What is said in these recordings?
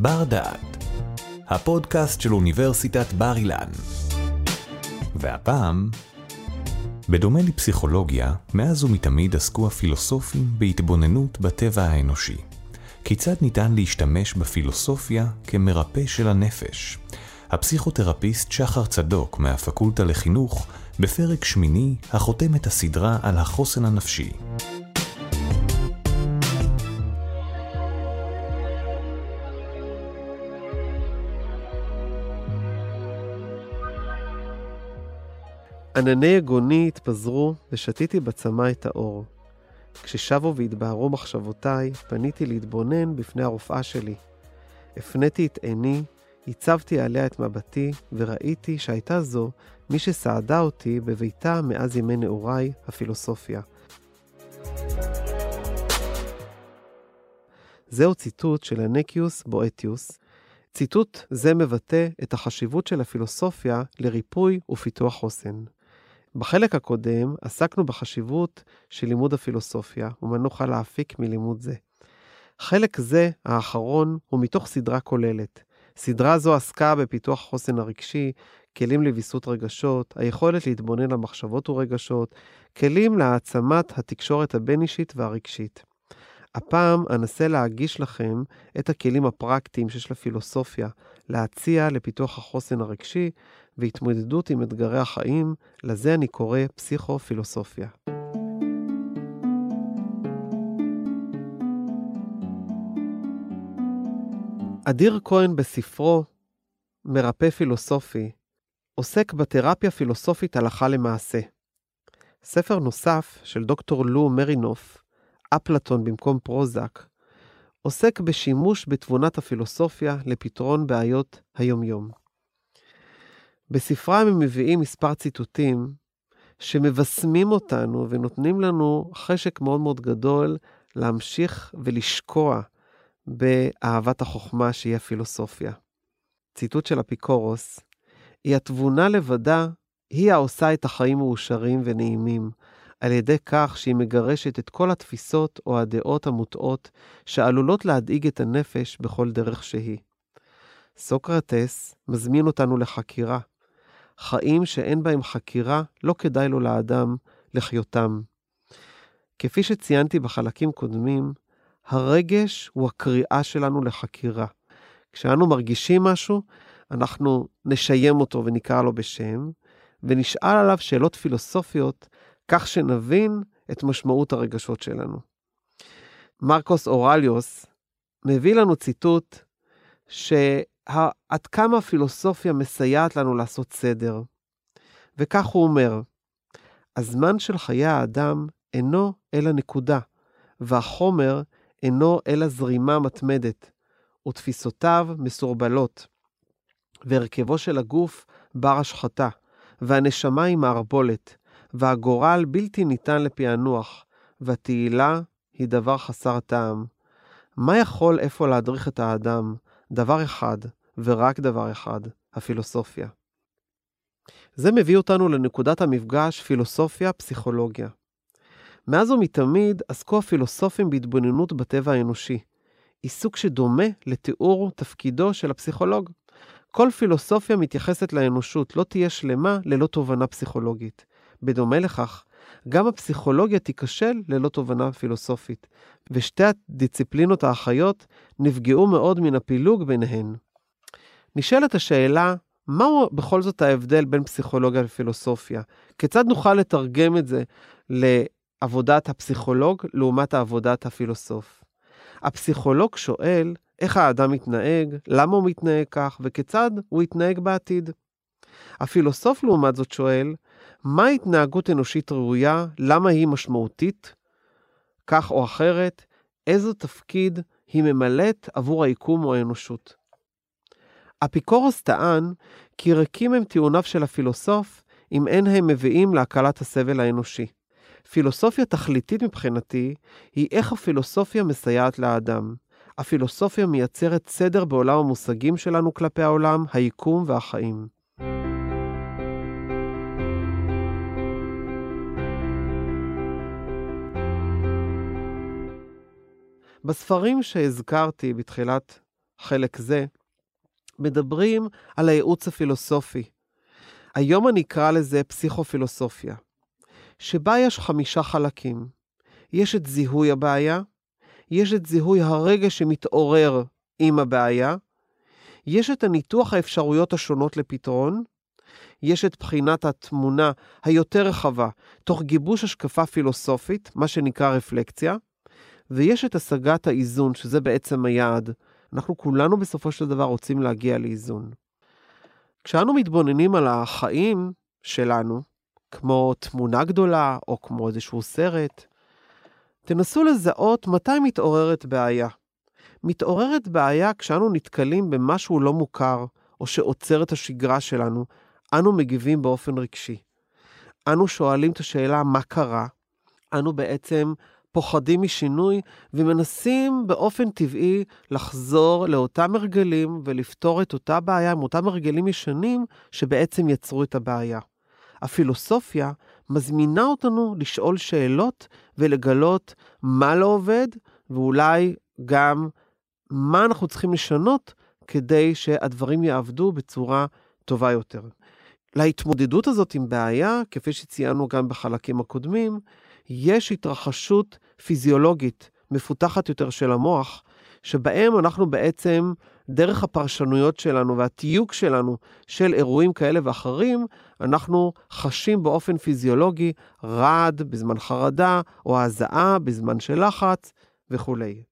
בר דעת, הפודקאסט של אוניברסיטת בר אילן. והפעם, בדומה לפסיכולוגיה, מאז ומתמיד עסקו הפילוסופים בהתבוננות בטבע האנושי. כיצד ניתן להשתמש בפילוסופיה כמרפא של הנפש? הפסיכותרפיסט שחר צדוק מהפקולטה לחינוך, בפרק שמיני החותם את הסדרה על החוסן הנפשי. ענני יגוני התפזרו ושתיתי בצמא את האור. כששבו והתבהרו מחשבותיי, פניתי להתבונן בפני הרופאה שלי. הפניתי את עיני, הצבתי עליה את מבטי, וראיתי שהייתה זו מי שסעדה אותי בביתה מאז ימי נעוריי, הפילוסופיה. זהו ציטוט של הנקיוס בואטיוס. ציטוט זה מבטא את החשיבות של הפילוסופיה לריפוי ופיתוח חוסן. בחלק הקודם עסקנו בחשיבות של לימוד הפילוסופיה ומה נוכל להפיק מלימוד זה. חלק זה, האחרון, הוא מתוך סדרה כוללת. סדרה זו עסקה בפיתוח החוסן הרגשי, כלים לוויסות רגשות, היכולת להתבונן על מחשבות ורגשות, כלים להעצמת התקשורת הבין-אישית והרגשית. הפעם אנסה להגיש לכם את הכלים הפרקטיים שיש לפילוסופיה להציע לפיתוח החוסן הרגשי והתמודדות עם אתגרי החיים, לזה אני קורא פסיכו-פילוסופיה. אדיר כהן בספרו מרפא פילוסופי עוסק בתרפיה פילוסופית הלכה למעשה. ספר נוסף של דוקטור לו מרינוף, אפלטון במקום פרוזק, עוסק בשימוש בתבונת הפילוסופיה לפתרון בעיות היומיום. בספרם הם מביאים מספר ציטוטים שמבשמים אותנו ונותנים לנו חשק מאוד מאוד גדול להמשיך ולשקוע באהבת החוכמה שהיא הפילוסופיה. ציטוט של אפיקורוס, היא התבונה לבדה, היא העושה את החיים מאושרים ונעימים, על ידי כך שהיא מגרשת את כל התפיסות או הדעות המוטעות שעלולות להדאיג את הנפש בכל דרך שהיא. סוקרטס מזמין אותנו לחקירה. חיים שאין בהם חקירה, לא כדאי לו לאדם לחיותם. כפי שציינתי בחלקים קודמים, הרגש הוא הקריאה שלנו לחקירה. כשאנו מרגישים משהו, אנחנו נשיים אותו ונקרא לו בשם, ונשאל עליו שאלות פילוסופיות, כך שנבין את משמעות הרגשות שלנו. מרקוס אורליוס מביא לנו ציטוט שעד כמה הפילוסופיה מסייעת לנו לעשות סדר. וכך הוא אומר, הזמן של חיי האדם אינו אלא נקודה, והחומר אינו אלא זרימה מתמדת, ותפיסותיו מסורבלות, והרכבו של הגוף בר השחתה, והנשמה היא מערבולת, והגורל בלתי ניתן לפענוח, והתהילה היא דבר חסר טעם. מה יכול איפה להדריך את האדם? דבר אחד, ורק דבר אחד, הפילוסופיה. זה מביא אותנו לנקודת המפגש פילוסופיה-פסיכולוגיה. מאז ומתמיד עסקו הפילוסופים בהתבוננות בטבע האנושי, עיסוק שדומה לתיאור תפקידו של הפסיכולוג. כל פילוסופיה מתייחסת לאנושות לא תהיה שלמה ללא תובנה פסיכולוגית. בדומה לכך, גם הפסיכולוגיה תיכשל ללא תובנה פילוסופית, ושתי הדיציפלינות האחיות נפגעו מאוד מן הפילוג ביניהן. נשאלת השאלה, מהו בכל זאת ההבדל בין פסיכולוגיה לפילוסופיה? כיצד נוכל לתרגם את זה לעבודת הפסיכולוג לעומת עבודת הפילוסוף? הפסיכולוג שואל איך האדם מתנהג, למה הוא מתנהג כך וכיצד הוא יתנהג בעתיד. הפילוסוף לעומת זאת שואל, מה התנהגות אנושית ראויה, למה היא משמעותית, כך או אחרת, איזה תפקיד היא ממלאת עבור היקום או האנושות. אפיקורוס טען כי ריקים הם טיעוניו של הפילוסוף אם אין הם מביאים להקלת הסבל האנושי. פילוסופיה תכליתית מבחינתי היא איך הפילוסופיה מסייעת לאדם. הפילוסופיה מייצרת סדר בעולם המושגים שלנו כלפי העולם, היקום והחיים. בספרים שהזכרתי בתחילת חלק זה, מדברים על הייעוץ הפילוסופי. היום אני אקרא לזה פסיכופילוסופיה, שבה יש חמישה חלקים. יש את זיהוי הבעיה, יש את זיהוי הרגע שמתעורר עם הבעיה, יש את הניתוח האפשרויות השונות לפתרון, יש את בחינת התמונה היותר רחבה, תוך גיבוש השקפה פילוסופית, מה שנקרא רפלקציה, ויש את השגת האיזון, שזה בעצם היעד. אנחנו כולנו בסופו של דבר רוצים להגיע לאיזון. כשאנו מתבוננים על החיים שלנו, כמו תמונה גדולה או כמו איזשהו סרט, תנסו לזהות מתי מתעוררת בעיה. מתעוררת בעיה כשאנו נתקלים במשהו לא מוכר, או שעוצר את השגרה שלנו, אנו מגיבים באופן רגשי. אנו שואלים את השאלה מה קרה, אנו בעצם פוחדים משינוי ומנסים באופן טבעי לחזור לאותם הרגלים ולפתור את אותה בעיה עם אותם הרגלים ישנים שבעצם יצרו את הבעיה. הפילוסופיה מזמינה אותנו לשאול שאלות ולגלות מה לא עובד, ואולי גם מה אנחנו צריכים לשנות כדי שהדברים יעבדו בצורה טובה יותר. להתמודדות הזאת עם בעיה, כפי שציינו גם בחלקים הקודמים, יש התרחשות פיזיולוגית מפותחת יותר של המוח, שבהם אנחנו בעצם, דרך הפרשנויות שלנו והתיוג שלנו של אירועים כאלה ואחרים, אנחנו חשים באופן פיזיולוגי רעד בזמן חרדה, או הזעה בזמן של לחץ וכולי.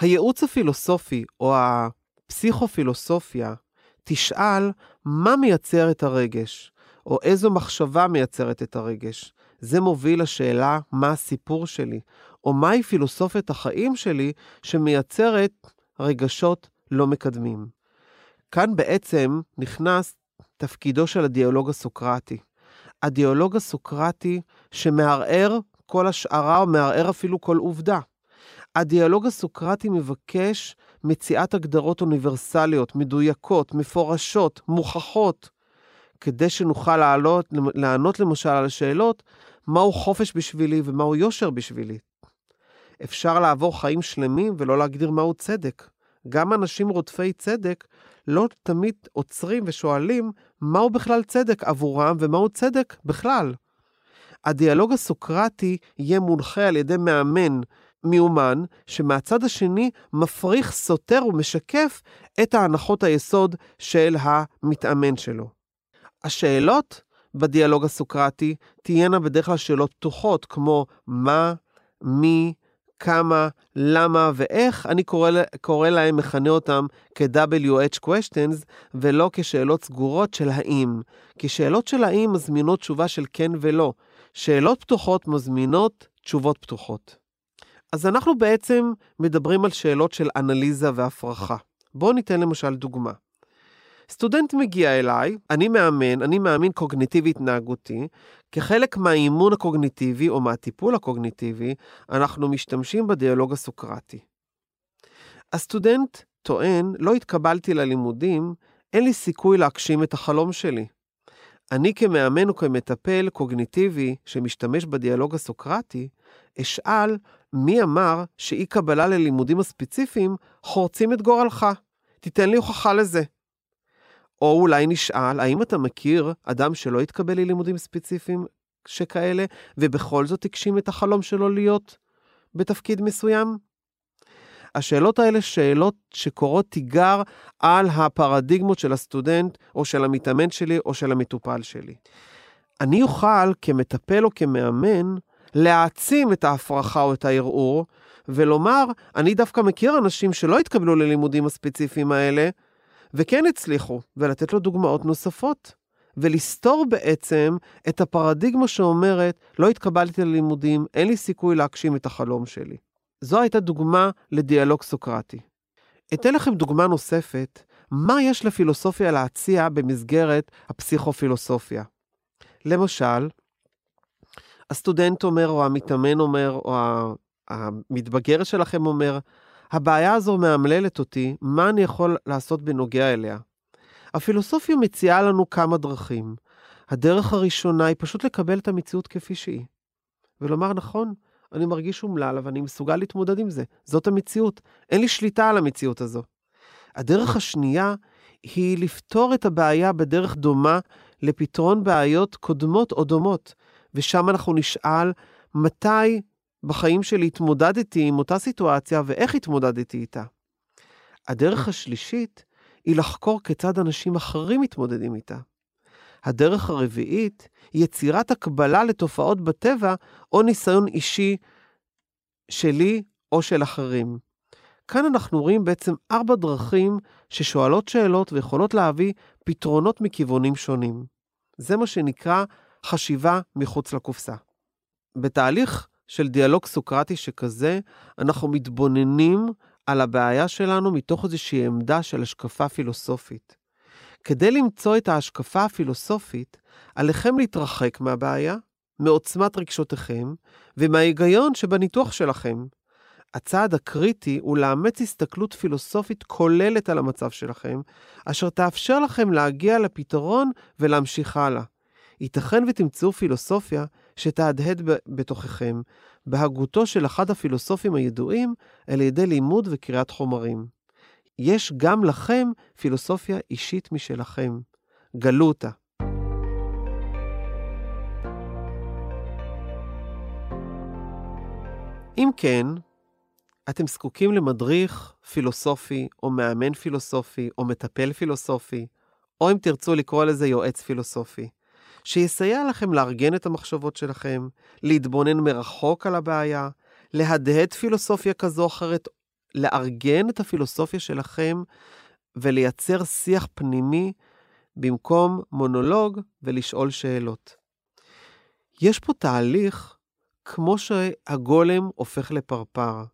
הייעוץ הפילוסופי, או הפסיכופילוסופיה, תשאל מה מייצר את הרגש, או איזו מחשבה מייצרת את הרגש. זה מוביל לשאלה מה הסיפור שלי, או מהי פילוסופיית החיים שלי שמייצרת רגשות לא מקדמים. כאן בעצם נכנס תפקידו של הדיאלוג הסוקרטי. הדיאלוג הסוקרטי שמערער כל השערה או מערער אפילו כל עובדה. הדיאלוג הסוקרטי מבקש מציאת הגדרות אוניברסליות, מדויקות, מפורשות, מוכחות, כדי שנוכל לענות למשל על השאלות מהו חופש בשבילי ומהו יושר בשבילי. אפשר לעבור חיים שלמים ולא להגדיר מהו צדק. גם אנשים רודפי צדק לא תמיד עוצרים ושואלים מהו בכלל צדק עבורם ומהו צדק בכלל. הדיאלוג הסוקרטי יהיה מונחה על ידי מאמן מיומן, שמהצד השני מפריך, סותר ומשקף את ההנחות היסוד של המתאמן שלו. השאלות בדיאלוג הסוקרטי תהיינה בדרך כלל שאלות פתוחות, כמו מה, מי, כמה, למה ואיך, אני קורא, קורא להם, מכנה אותם כ-WH questions, ולא כשאלות סגורות של האם. כי שאלות של האם מזמינות תשובה של כן ולא. שאלות פתוחות מזמינות תשובות פתוחות. אז אנחנו בעצם מדברים על שאלות של אנליזה והפרחה. בואו ניתן למשל דוגמה. סטודנט מגיע אליי, אני מאמן, אני מאמין קוגניטיבי התנהגותי. כחלק מהאימון הקוגניטיבי או מהטיפול הקוגניטיבי, אנחנו משתמשים בדיאלוג הסוקרטי. הסטודנט טוען, לא התקבלתי ללימודים, אין לי סיכוי להגשים את החלום שלי. אני כמאמן וכמטפל קוגניטיבי שמשתמש בדיאלוג הסוקרטי, אשאל מי אמר שאי קבלה ללימודים הספציפיים חורצים את גורלך? תיתן לי הוכחה לזה. או אולי נשאל, האם אתה מכיר אדם שלא התקבל ללימודים ספציפיים שכאלה, ובכל זאת הגשים את החלום שלו להיות בתפקיד מסוים? השאלות האלה שאלות שקורות תיגר על הפרדיגמות של הסטודנט, או של המתאמן שלי, או של המטופל שלי. אני אוכל, כמטפל או כמאמן, להעצים את ההפרחה או את הערעור, ולומר, אני דווקא מכיר אנשים שלא התקבלו ללימודים הספציפיים האלה, וכן הצליחו, ולתת לו דוגמאות נוספות. ולסתור בעצם את הפרדיגמה שאומרת, לא התקבלתי ללימודים, אין לי סיכוי להגשים את החלום שלי. זו הייתה דוגמה לדיאלוג סוקרטי. אתן לכם דוגמה נוספת, מה יש לפילוסופיה להציע במסגרת הפסיכופילוסופיה. למשל, הסטודנט אומר, או המתאמן אומר, או המתבגר שלכם אומר, הבעיה הזו מאמללת אותי, מה אני יכול לעשות בנוגע אליה? הפילוסופיה מציעה לנו כמה דרכים. הדרך הראשונה היא פשוט לקבל את המציאות כפי שהיא. ולומר, נכון, אני מרגיש אומלל, אבל אני מסוגל להתמודד עם זה. זאת המציאות. אין לי שליטה על המציאות הזו. הדרך השנייה היא לפתור את הבעיה בדרך דומה לפתרון בעיות קודמות או דומות, ושם אנחנו נשאל מתי בחיים שלי התמודדתי עם אותה סיטואציה ואיך התמודדתי איתה. הדרך השלישית היא לחקור כיצד אנשים אחרים מתמודדים איתה. הדרך הרביעית היא יצירת הקבלה לתופעות בטבע או ניסיון אישי שלי או של אחרים. כאן אנחנו רואים בעצם ארבע דרכים ששואלות שאלות ויכולות להביא פתרונות מכיוונים שונים. זה מה שנקרא חשיבה מחוץ לקופסה. בתהליך של דיאלוג סוקרטי שכזה, אנחנו מתבוננים על הבעיה שלנו מתוך איזושהי עמדה של השקפה פילוסופית. כדי למצוא את ההשקפה הפילוסופית, עליכם להתרחק מהבעיה, מעוצמת רגשותיכם ומההיגיון שבניתוח שלכם. הצעד הקריטי הוא לאמץ הסתכלות פילוסופית כוללת על המצב שלכם, אשר תאפשר לכם להגיע לפתרון ולהמשיך הלאה. ייתכן ותמצאו פילוסופיה שתהדהד בתוככם, בהגותו של אחד הפילוסופים הידועים על ידי לימוד וקריאת חומרים. יש גם לכם פילוסופיה אישית משלכם. גלו אותה. אם כן, אתם זקוקים למדריך פילוסופי, או מאמן פילוסופי, או מטפל פילוסופי, או אם תרצו לקרוא לזה יועץ פילוסופי, שיסייע לכם לארגן את המחשבות שלכם, להתבונן מרחוק על הבעיה, להדהד פילוסופיה כזו או אחרת, לארגן את הפילוסופיה שלכם ולייצר שיח פנימי במקום מונולוג ולשאול שאלות. יש פה תהליך כמו שהגולם הופך לפרפר.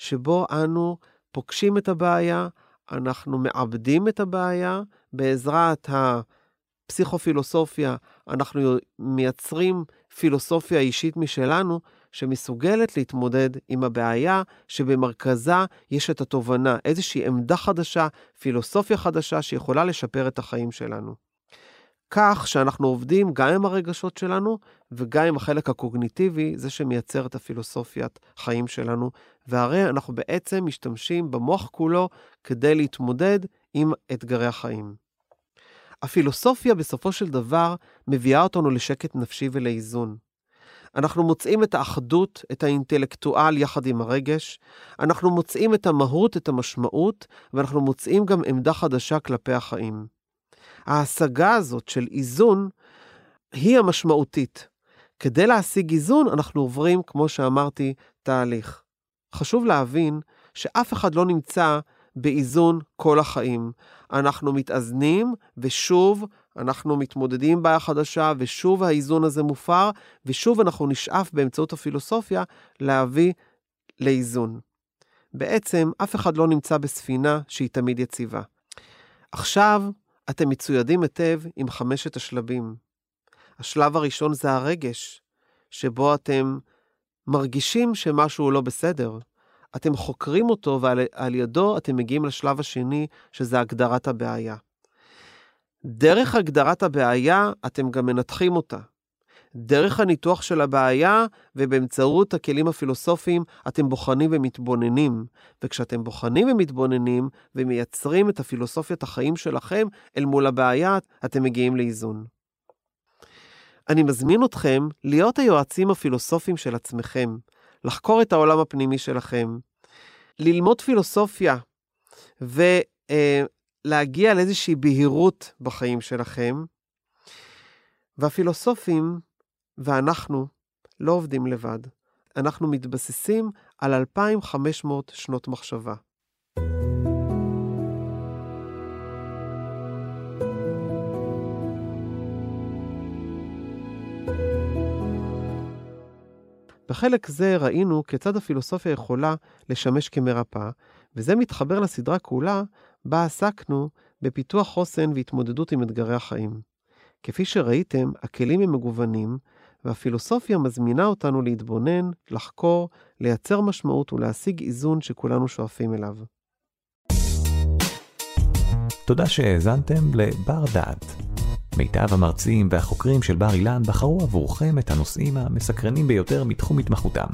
שבו אנו פוגשים את הבעיה, אנחנו מעבדים את הבעיה, בעזרת הפסיכופילוסופיה אנחנו מייצרים פילוסופיה אישית משלנו, שמסוגלת להתמודד עם הבעיה שבמרכזה יש את התובנה, איזושהי עמדה חדשה, פילוסופיה חדשה שיכולה לשפר את החיים שלנו. כך שאנחנו עובדים גם עם הרגשות שלנו וגם עם החלק הקוגניטיבי, זה שמייצר את הפילוסופיית חיים שלנו, והרי אנחנו בעצם משתמשים במוח כולו כדי להתמודד עם אתגרי החיים. הפילוסופיה בסופו של דבר מביאה אותנו לשקט נפשי ולאיזון. אנחנו מוצאים את האחדות, את האינטלקטואל יחד עם הרגש, אנחנו מוצאים את המהות, את המשמעות, ואנחנו מוצאים גם עמדה חדשה כלפי החיים. ההשגה הזאת של איזון היא המשמעותית. כדי להשיג איזון, אנחנו עוברים, כמו שאמרתי, תהליך. חשוב להבין שאף אחד לא נמצא באיזון כל החיים. אנחנו מתאזנים, ושוב אנחנו מתמודדים עם בעיה חדשה, ושוב האיזון הזה מופר, ושוב אנחנו נשאף באמצעות הפילוסופיה להביא לאיזון. בעצם, אף אחד לא נמצא בספינה שהיא תמיד יציבה. עכשיו, אתם מצוידים היטב עם חמשת השלבים. השלב הראשון זה הרגש, שבו אתם מרגישים שמשהו לא בסדר. אתם חוקרים אותו ועל ידו אתם מגיעים לשלב השני, שזה הגדרת הבעיה. דרך הגדרת הבעיה אתם גם מנתחים אותה. דרך הניתוח של הבעיה ובאמצעות הכלים הפילוסופיים אתם בוחנים ומתבוננים. וכשאתם בוחנים ומתבוננים ומייצרים את הפילוסופיית החיים שלכם אל מול הבעיה, אתם מגיעים לאיזון. אני מזמין אתכם להיות היועצים הפילוסופיים של עצמכם, לחקור את העולם הפנימי שלכם, ללמוד פילוסופיה ולהגיע לאיזושהי בהירות בחיים שלכם. והפילוסופים ואנחנו לא עובדים לבד. אנחנו מתבססים על 2,500 שנות מחשבה. בחלק זה ראינו כיצד הפילוסופיה יכולה לשמש כמרפאה, וזה מתחבר לסדרה כולה בה עסקנו בפיתוח חוסן והתמודדות עם אתגרי החיים. כפי שראיתם, הכלים הם מגוונים, והפילוסופיה מזמינה אותנו להתבונן, לחקור, לייצר משמעות ולהשיג איזון שכולנו שואפים אליו. תודה שהאזנתם לבר דעת. מיטב המרצים והחוקרים של בר אילן בחרו עבורכם את הנושאים המסקרנים ביותר מתחום התמחותם.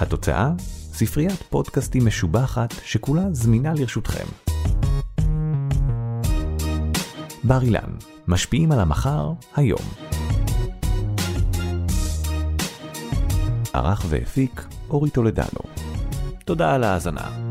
התוצאה? ספריית פודקאסטים משובחת שכולה זמינה לרשותכם. בר אילן, משפיעים על המחר, היום. ערך והפיק אורי טולדנו. תודה על ההאזנה.